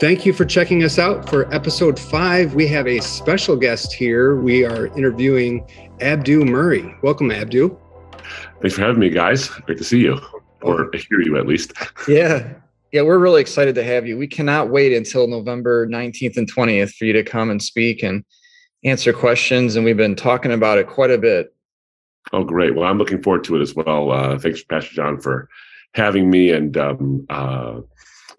Thank you for checking us out for episode five. We have a special guest here. We are interviewing Abdu Murray. Welcome, Abdu. Thanks for having me, guys. Great to see you, or hear you at least. Yeah. Yeah, we're really excited to have you. We cannot wait until November 19th and 20th for you to come and speak and answer questions. And we've been talking about it quite a bit. Oh, great. Well, I'm looking forward to it as well. Uh, thanks, Pastor John, for having me. And um, uh,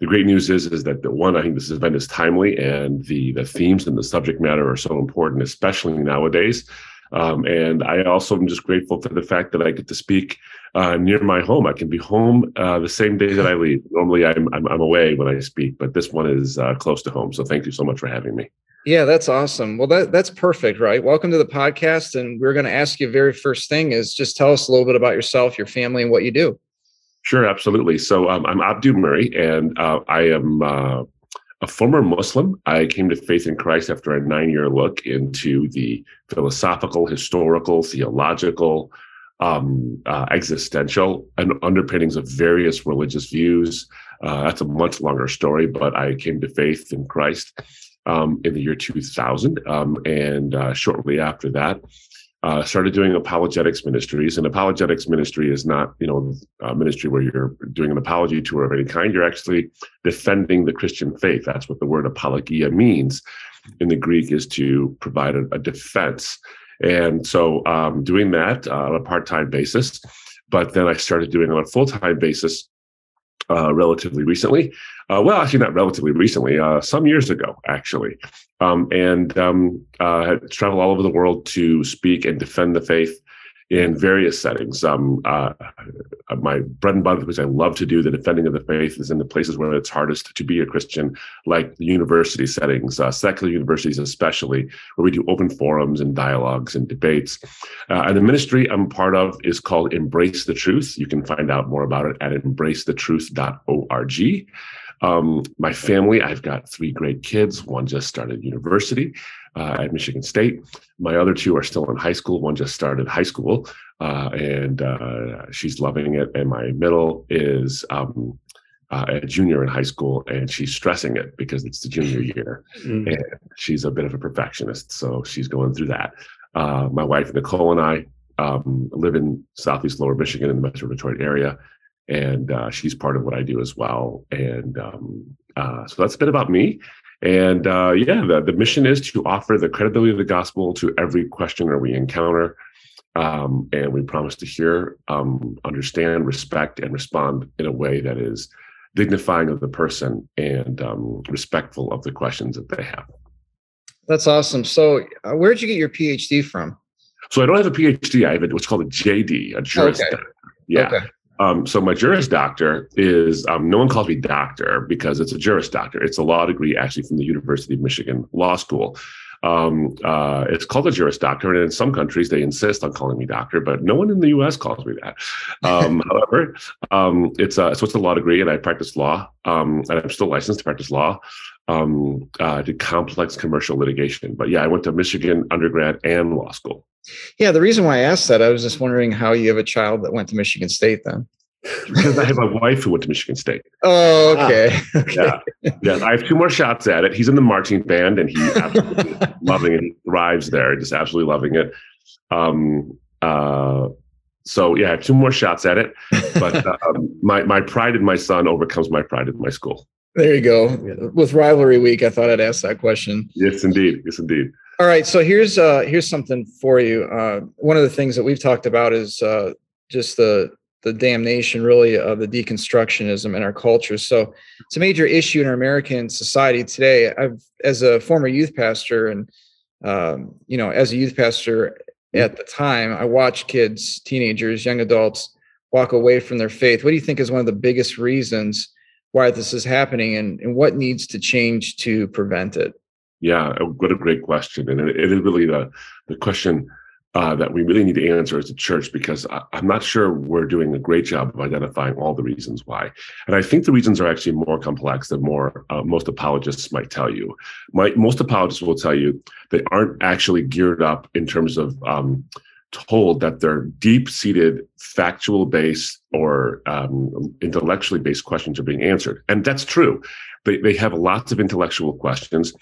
the great news is is that the one I think this event is timely and the the themes and the subject matter are so important, especially nowadays. Um, and I also am just grateful for the fact that I get to speak uh, near my home. I can be home uh, the same day that I leave. Normally, I'm, I'm, I'm away when I speak, but this one is uh, close to home. So thank you so much for having me. Yeah, that's awesome. Well, that that's perfect, right? Welcome to the podcast, and we're going to ask you very first thing is just tell us a little bit about yourself, your family, and what you do. Sure, absolutely. So um, I'm Abdu Murray, and uh, I am uh, a former Muslim. I came to faith in Christ after a nine year look into the philosophical, historical, theological, um, uh, existential and underpinnings of various religious views. Uh, that's a much longer story, but I came to faith in Christ um, in the year 2000. Um, and uh, shortly after that, uh, started doing apologetics ministries. And apologetics ministry is not, you know, a ministry where you're doing an apology tour of any kind. You're actually defending the Christian faith. That's what the word apologia means in the Greek is to provide a, a defense. And so um, doing that uh, on a part-time basis, but then I started doing it on a full-time basis uh, relatively recently. Uh, well, actually, not relatively recently, uh, some years ago, actually. Um, and um, uh, travel all over the world to speak and defend the faith in various settings. Um, uh, my bread and butter, which I love to do, the defending of the faith, is in the places where it's hardest to be a Christian, like university settings, uh, secular universities especially, where we do open forums and dialogues and debates. Uh, and the ministry I'm part of is called Embrace the Truth. You can find out more about it at embracethetruth.org. Um, my family, I've got three great kids. One just started university uh, at Michigan State. My other two are still in high school. One just started high school, uh, and uh, she's loving it. And my middle is um, uh, a junior in high school, and she's stressing it because it's the junior year, mm-hmm. and she's a bit of a perfectionist, so she's going through that. Uh, my wife Nicole and I um, live in Southeast Lower Michigan in the Metro Detroit area and uh, she's part of what I do as well. And um, uh, so that's a bit about me. And uh, yeah, the, the mission is to offer the credibility of the gospel to every questioner we encounter. Um, and we promise to hear, um, understand, respect, and respond in a way that is dignifying of the person and um, respectful of the questions that they have. That's awesome. So, uh, where did you get your PhD from? So, I don't have a PhD. I have what's called a JD, a Juris okay. Yeah. Okay. Um, so my Juris Doctor is um, no one calls me doctor because it's a Juris Doctor. It's a law degree actually from the University of Michigan Law School. Um, uh, it's called a Juris Doctor, and in some countries they insist on calling me doctor, but no one in the U.S. calls me that. Um, however, um, it's a, so it's a law degree, and I practice law, um, and I'm still licensed to practice law. Um, uh, to complex commercial litigation, but yeah, I went to Michigan undergrad and law school. Yeah, the reason why I asked that, I was just wondering how you have a child that went to Michigan State then. because I have a wife who went to Michigan State. Oh, okay. okay. Yeah. yeah. I have two more shots at it. He's in the marching band and he absolutely loving it. He thrives there, just absolutely loving it. Um, uh, so yeah, I have two more shots at it. But um, my my pride in my son overcomes my pride in my school. There you go. With rivalry week, I thought I'd ask that question. Yes, indeed. Yes, indeed. All right. So here's uh here's something for you. Uh, one of the things that we've talked about is uh, just the the damnation really of the deconstructionism in our culture. So it's a major issue in our American society today. I've, as a former youth pastor, and um, you know, as a youth pastor at the time, I watched kids, teenagers, young adults walk away from their faith. What do you think is one of the biggest reasons why this is happening, and, and what needs to change to prevent it? Yeah, what a great question, and it, it is really the the question uh, that we really need to answer as a church because I, am not sure we're doing a great job of identifying all the reasons why. And I think the reasons are actually more complex than more uh, most apologists might tell you. My, most apologists will tell you they aren't actually geared up in terms of um, told that their deep-seated factual based or um, intellectually based questions are being answered and that's true they, they have lots of intellectual questions,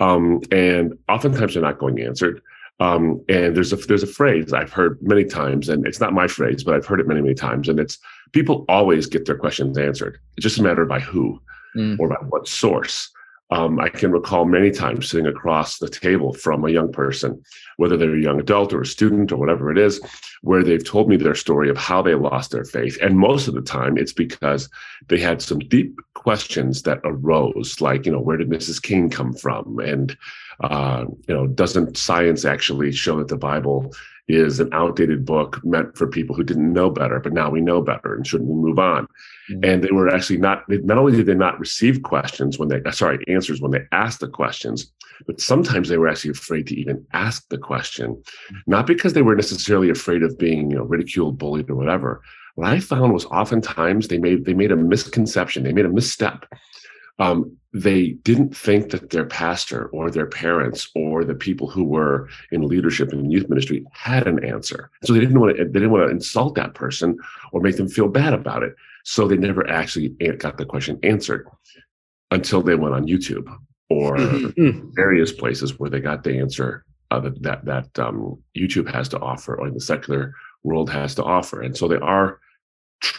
um, and oftentimes they're not going answered. Um, and there's a there's a phrase I've heard many times, and it's not my phrase, but I've heard it many many times, and it's people always get their questions answered. It's just a matter of by who mm. or by what source. Um, I can recall many times sitting across the table from a young person, whether they're a young adult or a student or whatever it is, where they've told me their story of how they lost their faith. And most of the time, it's because they had some deep questions that arose, like, you know, where did Mrs. King come from? And, uh, you know, doesn't science actually show that the Bible is an outdated book meant for people who didn't know better, but now we know better and shouldn't we move on? Mm-hmm. And they were actually not, not only did they not receive questions when they, sorry, answers when they asked the questions, but sometimes they were actually afraid to even ask the question, not because they were necessarily afraid of being, you know, ridiculed, bullied, or whatever. What I found was oftentimes they made, they made a misconception, they made a misstep um, they didn't think that their pastor or their parents or the people who were in leadership in youth ministry had an answer. So they didn't want to they didn't want to insult that person or make them feel bad about it. So they never actually got the question answered until they went on YouTube or mm-hmm. various places where they got the answer uh, that that, that um, YouTube has to offer or the secular world has to offer. And so they are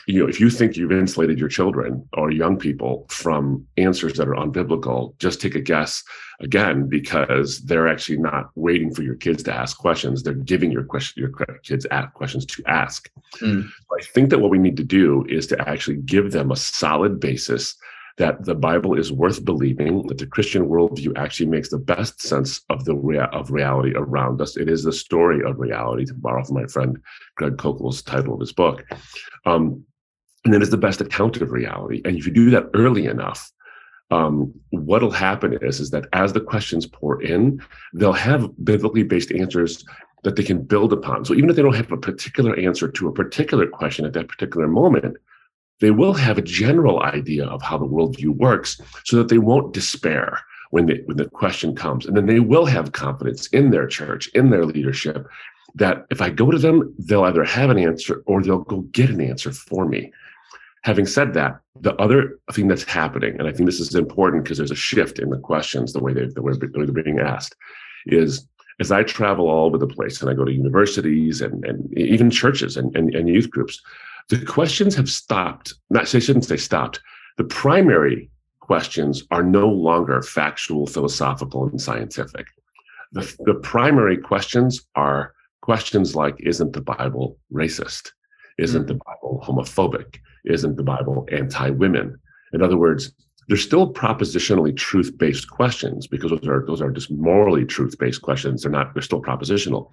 you know, if you think you've insulated your children or young people from answers that are unbiblical, just take a guess again because they're actually not waiting for your kids to ask questions; they're giving your question your kids questions to ask. Mm. I think that what we need to do is to actually give them a solid basis that the Bible is worth believing, that the Christian worldview actually makes the best sense of the rea- of reality around us. It is the story of reality, to borrow from my friend Greg Koukl's title of his book. Um, and then it's the best account of reality. And if you do that early enough, um, what'll happen is, is that as the questions pour in, they'll have biblically based answers that they can build upon. So even if they don't have a particular answer to a particular question at that particular moment, they will have a general idea of how the worldview works so that they won't despair when, they, when the question comes. And then they will have confidence in their church, in their leadership, that if I go to them, they'll either have an answer or they'll go get an answer for me. Having said that, the other thing that's happening, and I think this is important because there's a shift in the questions, the way, they, the way they're being asked, is as I travel all over the place and I go to universities and, and even churches and, and, and youth groups, the questions have stopped. Not I shouldn't say stopped. The primary questions are no longer factual, philosophical, and scientific. The, the primary questions are questions like Isn't the Bible racist? Isn't mm-hmm. the Bible homophobic? Isn't the Bible anti women? In other words, they're still propositionally truth based questions because those are, those are just morally truth based questions. They're not, they're still propositional.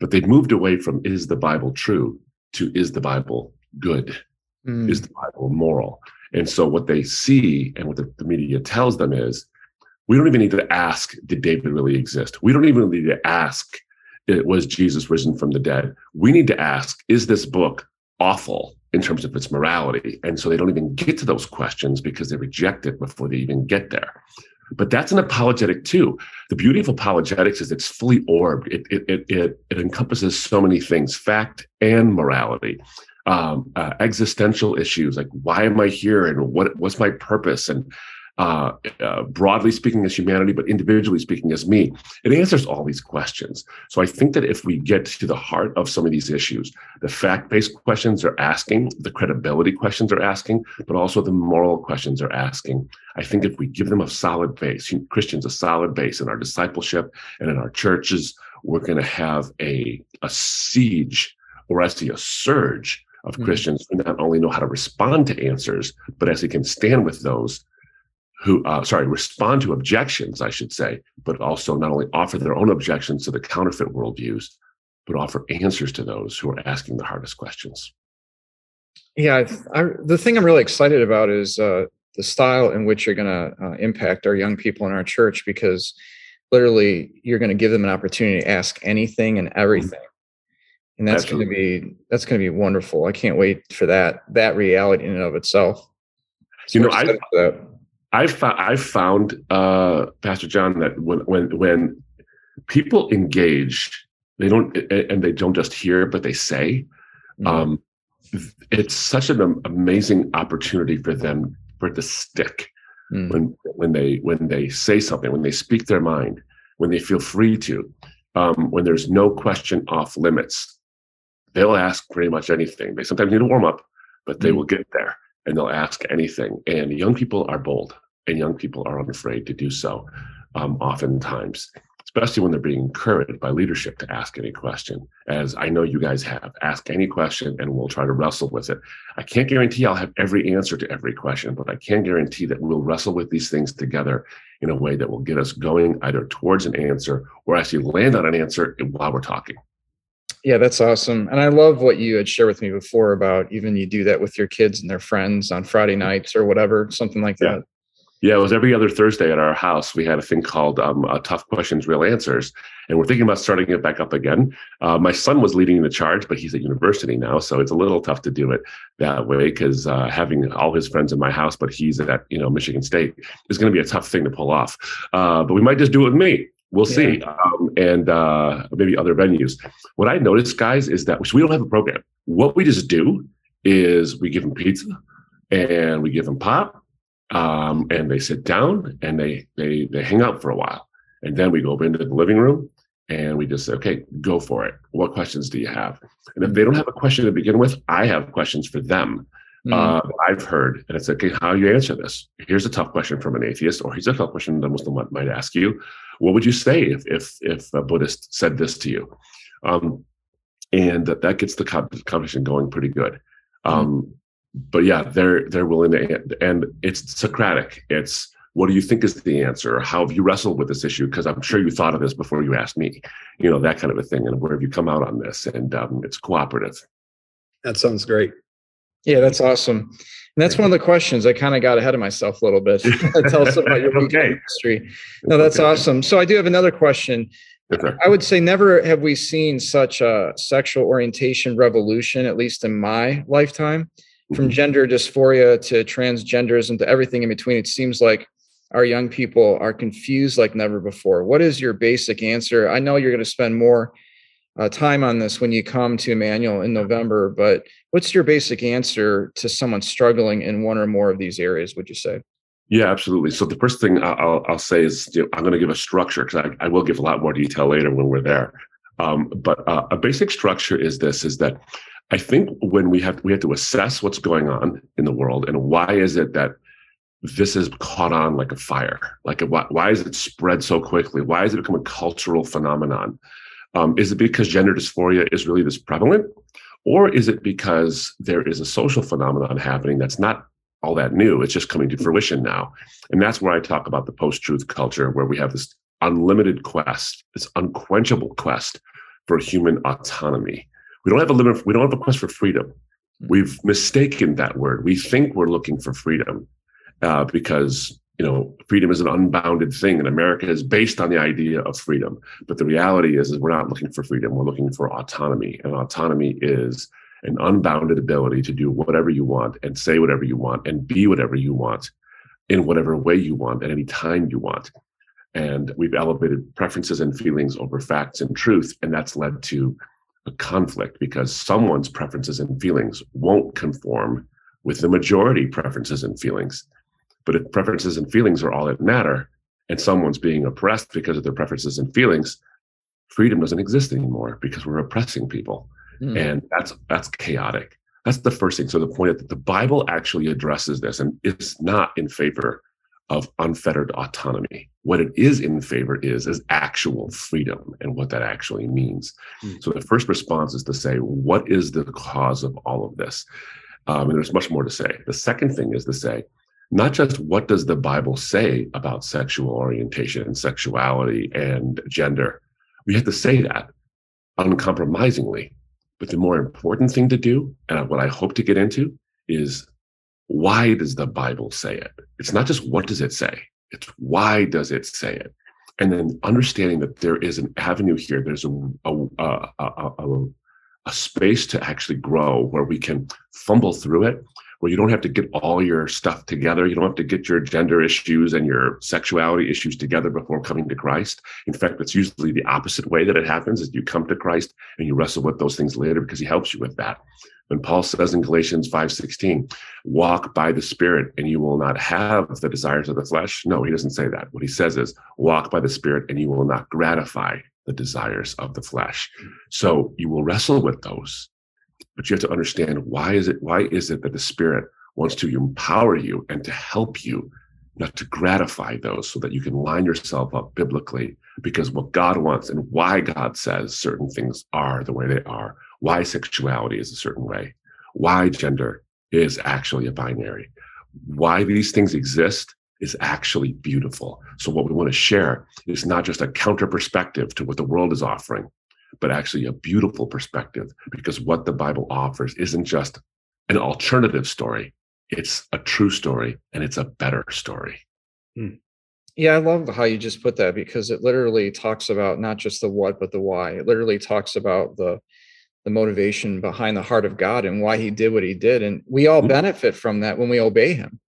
But they've moved away from Is the Bible true to Is the Bible good? Mm. Is the Bible moral? And so what they see and what the, the media tells them is we don't even need to ask, did David really exist? We don't even need to ask, was Jesus risen from the dead? We need to ask, is this book awful in terms of its morality? And so they don't even get to those questions because they reject it before they even get there. But that's an apologetic too. The beauty of apologetics is it's fully orbed. It, it, it, it, it encompasses so many things, fact and morality um, uh, existential issues like why am I here and what what's my purpose and uh, uh, broadly speaking as humanity, but individually speaking as me, it answers all these questions. So I think that if we get to the heart of some of these issues, the fact-based questions are asking, the credibility questions are asking, but also the moral questions are asking. I think if we give them a solid base, Christians a solid base in our discipleship and in our churches, we're going to have a a siege or actually a surge of mm-hmm. Christians who not only know how to respond to answers, but actually can stand with those who, uh, sorry, respond to objections, I should say, but also not only offer their own objections to the counterfeit worldviews, but offer answers to those who are asking the hardest questions. Yeah, I, the thing I'm really excited about is uh, the style in which you're going to uh, impact our young people in our church because literally you're going to give them an opportunity to ask anything and everything and that's going to be that's going to be wonderful. I can't wait for that that reality in and of itself. So you know, I I've found I've found uh, Pastor John that when when when people engage, they don't and they don't just hear, but they say. Mm-hmm. Um, it's such an amazing opportunity for them for it to stick mm. when when they when they say something, when they speak their mind, when they feel free to, um, when there's no question off limits, they'll ask pretty much anything. They sometimes need to warm up, but they mm. will get there and they'll ask anything. And young people are bold, and young people are unafraid to do so. Um, oftentimes, especially when they're being encouraged by leadership to ask any question, as I know you guys have. Ask any question and we'll try to wrestle with it. I can't guarantee I'll have every answer to every question, but I can guarantee that we'll wrestle with these things together in a way that will get us going either towards an answer or actually land on an answer while we're talking. Yeah, that's awesome. And I love what you had shared with me before about even you do that with your kids and their friends on Friday nights or whatever, something like that. Yeah, it was every other Thursday at our house. We had a thing called um, uh, Tough Questions, Real Answers. And we're thinking about starting it back up again. Uh, my son was leading the charge, but he's at university now. So it's a little tough to do it that way because uh, having all his friends in my house, but he's at you know Michigan State, is going to be a tough thing to pull off. Uh, but we might just do it with me. We'll see. Um, and uh, maybe other venues. What I noticed, guys, is that we don't have a program. What we just do is we give them pizza and we give them pop um, and they sit down and they they they hang out for a while, and then we go into the living room and we just say, okay, go for it. What questions do you have? And if they don't have a question to begin with, I have questions for them. Mm. Uh, I've heard, and it's okay. How you answer this? Here's a tough question from an atheist, or here's a tough question that a Muslim might ask you. What would you say if if if a Buddhist said this to you? Um, and that, that gets the conversation going pretty good. Hmm. Um, but yeah, they're they're willing to, and it's Socratic. It's what do you think is the answer? How have you wrestled with this issue? Because I'm sure you thought of this before you asked me, you know, that kind of a thing. And where have you come out on this? And um, it's cooperative. That sounds great. Yeah, that's awesome. And that's one of the questions I kind of got ahead of myself a little bit. Tell us about your okay. history. No, that's okay. awesome. So I do have another question. Okay. I would say never have we seen such a sexual orientation revolution, at least in my lifetime from mm-hmm. gender dysphoria to transgenderism to everything in between it seems like our young people are confused like never before what is your basic answer i know you're going to spend more uh, time on this when you come to emmanuel in november but what's your basic answer to someone struggling in one or more of these areas would you say yeah, absolutely. So the first thing I'll, I'll say is you know, I'm going to give a structure because I, I, will give a lot more detail later when we're there. Um, but uh, a basic structure is this: is that I think when we have we have to assess what's going on in the world and why is it that this has caught on like a fire? Like why, why is it spread so quickly? Why has it become a cultural phenomenon? Um, is it because gender dysphoria is really this prevalent, or is it because there is a social phenomenon happening that's not all that new? It's just coming to fruition now, and that's where I talk about the post-truth culture, where we have this unlimited quest, this unquenchable quest for human autonomy we don't have a limit. We don't have a quest for freedom. Hmm. We've mistaken that word. We think we're looking for freedom uh, because you know freedom is an unbounded thing, and America is based on the idea of freedom. But the reality is, is we're not looking for freedom. We're looking for autonomy, and autonomy is an unbounded ability to do whatever you want and say whatever you want and be whatever you want in whatever way you want at any time you want. And we've elevated preferences and feelings over facts and truth, and that's led to a conflict because someone's preferences and feelings won't conform with the majority preferences and feelings. But if preferences and feelings are all that matter, and someone's being oppressed because of their preferences and feelings, freedom doesn't exist anymore because we're oppressing people. Mm. And that's that's chaotic. That's the first thing. So the point that the Bible actually addresses this and it's not in favor of unfettered autonomy. What it is in favor is is actual freedom and what that actually means. Mm. So the first response is to say, what is the cause of all of this? Um, and there's much more to say. The second thing is to say, not just what does the Bible say about sexual orientation and sexuality and gender. We have to say that uncompromisingly. But the more important thing to do, and what I hope to get into, is why does the Bible say it? It's not just what does it say, it's why does it say it? And then understanding that there is an avenue here, there's a, a, a, a, a space to actually grow where we can fumble through it, where you don't have to get all your stuff together. You don't have to get your gender issues and your sexuality issues together before coming to Christ. In fact, it's usually the opposite way that it happens is you come to Christ and you wrestle with those things later because he helps you with that. When Paul says in Galatians 5:16, walk by the spirit and you will not have the desires of the flesh. No, he doesn't say that. What he says is walk by the spirit and you will not gratify the desires of the flesh. So you will wrestle with those. But you have to understand why is it why is it that the spirit wants to empower you and to help you not to gratify those so that you can line yourself up biblically because what God wants and why God says certain things are the way they are, why sexuality is a certain way, why gender is actually a binary, why these things exist is actually beautiful. So, what we want to share is not just a counter perspective to what the world is offering, but actually a beautiful perspective because what the Bible offers isn't just an alternative story, it's a true story and it's a better story. Hmm. Yeah, I love how you just put that because it literally talks about not just the what, but the why. It literally talks about the the motivation behind the heart of God and why he did what he did. And we all mm-hmm. benefit from that when we obey him.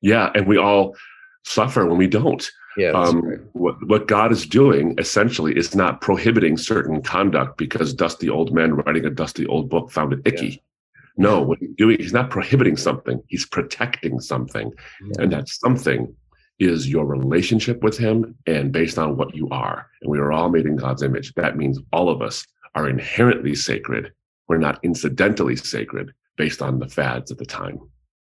Yeah. And we all suffer when we don't. Yeah, um, what, what God is doing essentially is not prohibiting certain conduct because dusty old men writing a dusty old book found it icky. Yeah. No, what he's doing, he's not prohibiting something, he's protecting something. Yeah. And that something is your relationship with him and based on what you are. And we are all made in God's image. That means all of us are inherently sacred. We're not incidentally sacred based on the fads at the time.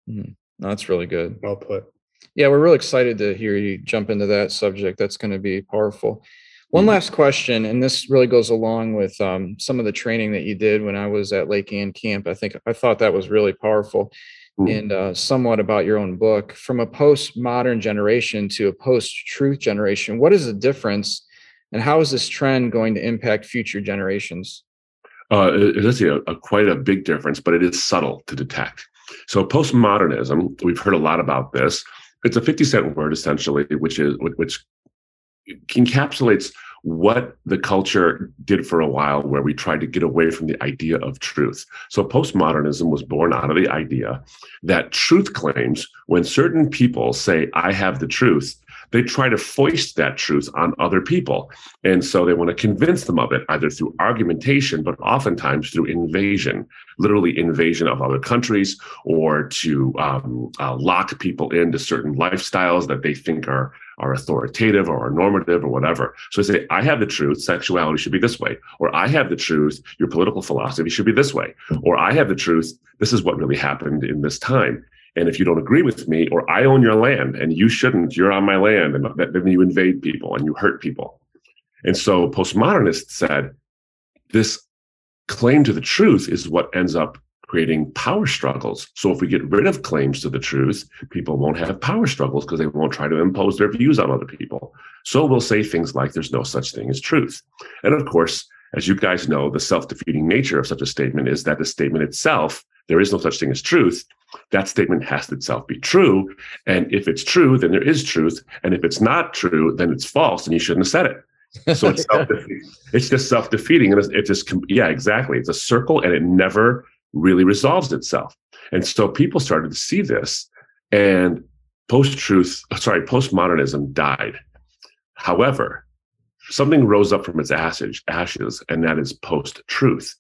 Mm, that's really good. Well put. Yeah, we're really excited to hear you jump into that subject. That's going to be powerful. One mm-hmm. last question, and this really goes along with um, some of the training that you did when I was at Lake Ann Camp. I think I thought that was really powerful mm-hmm. and uh, somewhat about your own book. From a postmodern generation to a post-truth generation, what is the difference, and how is this trend going to impact future generations? Uh, it is a, a, quite a big difference, but it is subtle to detect. So postmodernism, we've heard a lot about this. It's a 50 cent word essentially, which is which encapsulates what the culture did for a while where we tried to get away from the idea of truth. So postmodernism was born out of the idea that truth claims, when certain people say, I have the truth, they try to foist that truth on other people. And so they want to convince them of it, either through argumentation, but oftentimes through invasion, literally invasion of other countries, or to um, uh, lock people into certain lifestyles that they think are are authoritative or are normative or whatever. So they say, I have the truth, sexuality should be this way. Or I have the truth, your political philosophy should be this way. Or I have the truth, this is what really happened in this time. And if you don't agree with me, or I own your land and you shouldn't, you're on my land, and then you invade people and you hurt people. And so postmodernists said this claim to the truth is what ends up creating power struggles. So if we get rid of claims to the truth, people won't have power struggles because they won't try to impose their views on other people. So we'll say things like there's no such thing as truth. And of course, as you guys know, the self defeating nature of such a statement is that the statement itself, there is no such thing as truth, that statement has to itself be true. And if it's true, then there is truth. And if it's not true, then it's false and you shouldn't have said it. So it's. It's just self-defeating. And it's, it's just, yeah, exactly. It's a circle and it never really resolves itself. And so people started to see this and post-truth, oh, sorry, postmodernism died. However, something rose up from its ashes, ashes and that is post-truth.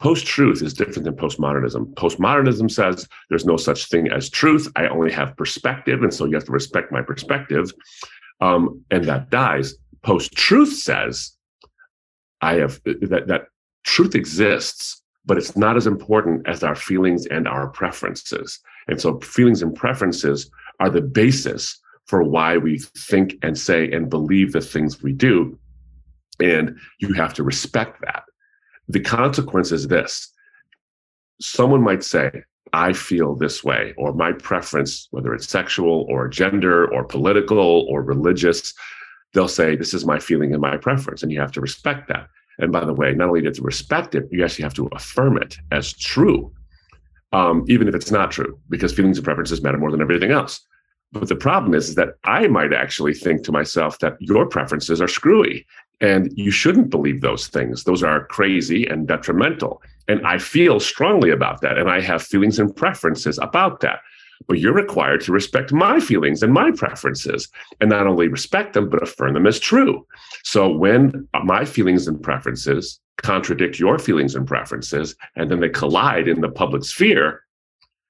Post truth is different than postmodernism. Postmodernism says there's no such thing as truth. I only have perspective. And so you have to respect my perspective. Um, and that dies. Post truth says I have that, that truth exists, but it's not as important as our feelings and our preferences. And so feelings and preferences are the basis for why we think and say and believe the things we do. And you have to respect that the consequence is this someone might say, I feel this way, or my preference, whether it's sexual or gender or political or religious, they'll say, This is my feeling and my preference. And you have to respect that. And by the way, not only do you have to respect it, you actually have to affirm it as true, um, even if it's not true, because feelings and preferences matter more than everything else. But the problem is, is that I might actually think to myself that your preferences are screwy and you shouldn't believe those things. Those are crazy and detrimental. And I feel strongly about that. And I have feelings and preferences about that. But you're required to respect my feelings and my preferences and not only respect them, but affirm them as true. So when my feelings and preferences contradict your feelings and preferences, and then they collide in the public sphere.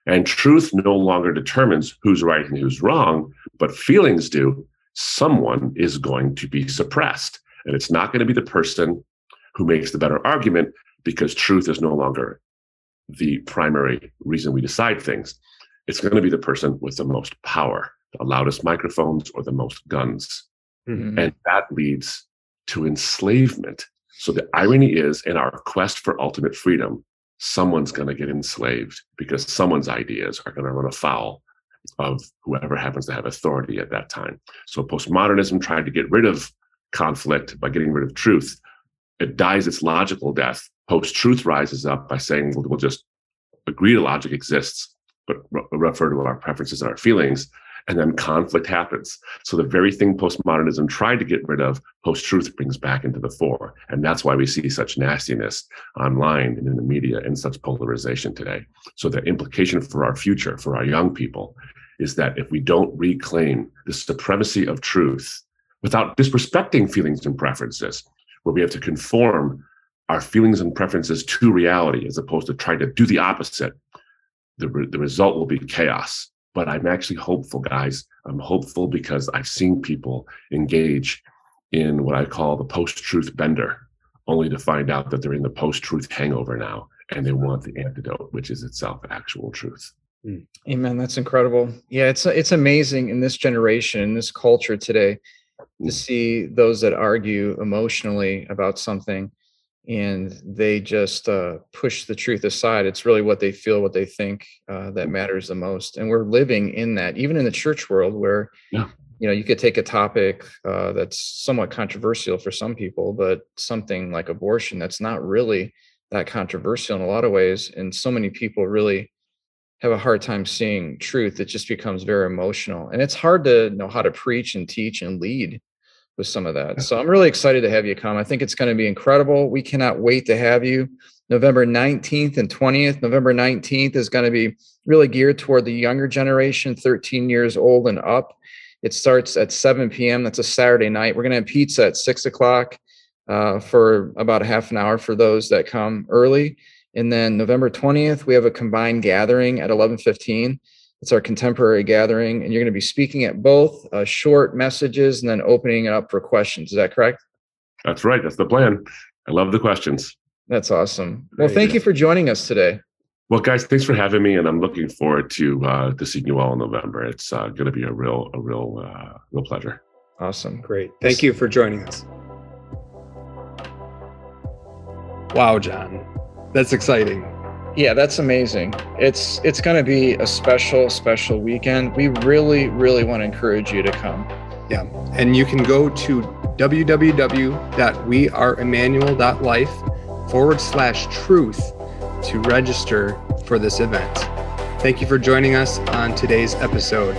And truth no longer determines who's right and who's wrong, but feelings do. Someone is going to be suppressed. And it's not going to be the person who makes the better argument because truth is no longer the primary reason we decide things. It's going to be the person with the most power, the loudest microphones or the most guns. Mm-hmm. And that leads to enslavement. So the irony is in our quest for ultimate freedom, someone's going to get enslaved because someone's ideas are going to run afoul of whoever happens to have authority at that time. So postmodernism tried to get rid of conflict by getting rid of truth. It dies its logical death. Post truth rises up by saying, we'll, we'll just agree to logic exists, but re- refer to our preferences and our feelings and then conflict happens. So the very thing postmodernism tried to get rid of, post-truth brings back into the fore. And that's why we see such nastiness online and in the media and such polarization today. So the implication for our future, for our young people, is that if we don't reclaim the supremacy of truth without disrespecting feelings and preferences, where we have to conform our feelings and preferences to reality as opposed to trying to do the opposite, the, re- the result will be chaos but I'm actually hopeful, guys. I'm hopeful because I've seen people engage in what I call the post truth bender, only to find out that they're in the post truth hangover now and they want the antidote, which is itself actual truth. Hmm. Amen. That's incredible. Yeah, it's it's amazing in this generation, in this culture today, to hmm. see those that argue emotionally about something and they just uh, push the truth aside. It's really what they feel, what they think uh, that matters the most. And we're living in that, even in the church world, where yeah. you know you could take a topic uh, that's somewhat controversial for some people, but something like abortion that's not really that controversial in a lot of ways, and so many people really have a hard time seeing truth. It just becomes very emotional, and it's hard to know how to preach and teach and lead with some of that. So I'm really excited to have you come. I think it's going to be incredible. We cannot wait to have you. November 19th and 20th. November 19th is going to be really geared toward the younger generation, 13 years old and up. It starts at 7 p.m. That's a Saturday night. We're going to have pizza at 6 o'clock uh, for about a half an hour for those that come early. And then November 20th, we have a combined gathering at 11:15 it's our contemporary gathering, and you're going to be speaking at both uh, short messages and then opening it up for questions. Is that correct? That's right. That's the plan. I love the questions. That's awesome. Well, thank you for joining us today. Well, guys, thanks for having me, and I'm looking forward to uh, to seeing you all in November. It's uh, going to be a real, a real, uh, real pleasure. Awesome. Great. Thank you for joining us. Wow, John, that's exciting yeah that's amazing. It's it's going to be a special special weekend. We really really want to encourage you to come. Yeah and you can go to www.weareemmanuel.life forward slash truth to register for this event. Thank you for joining us on today's episode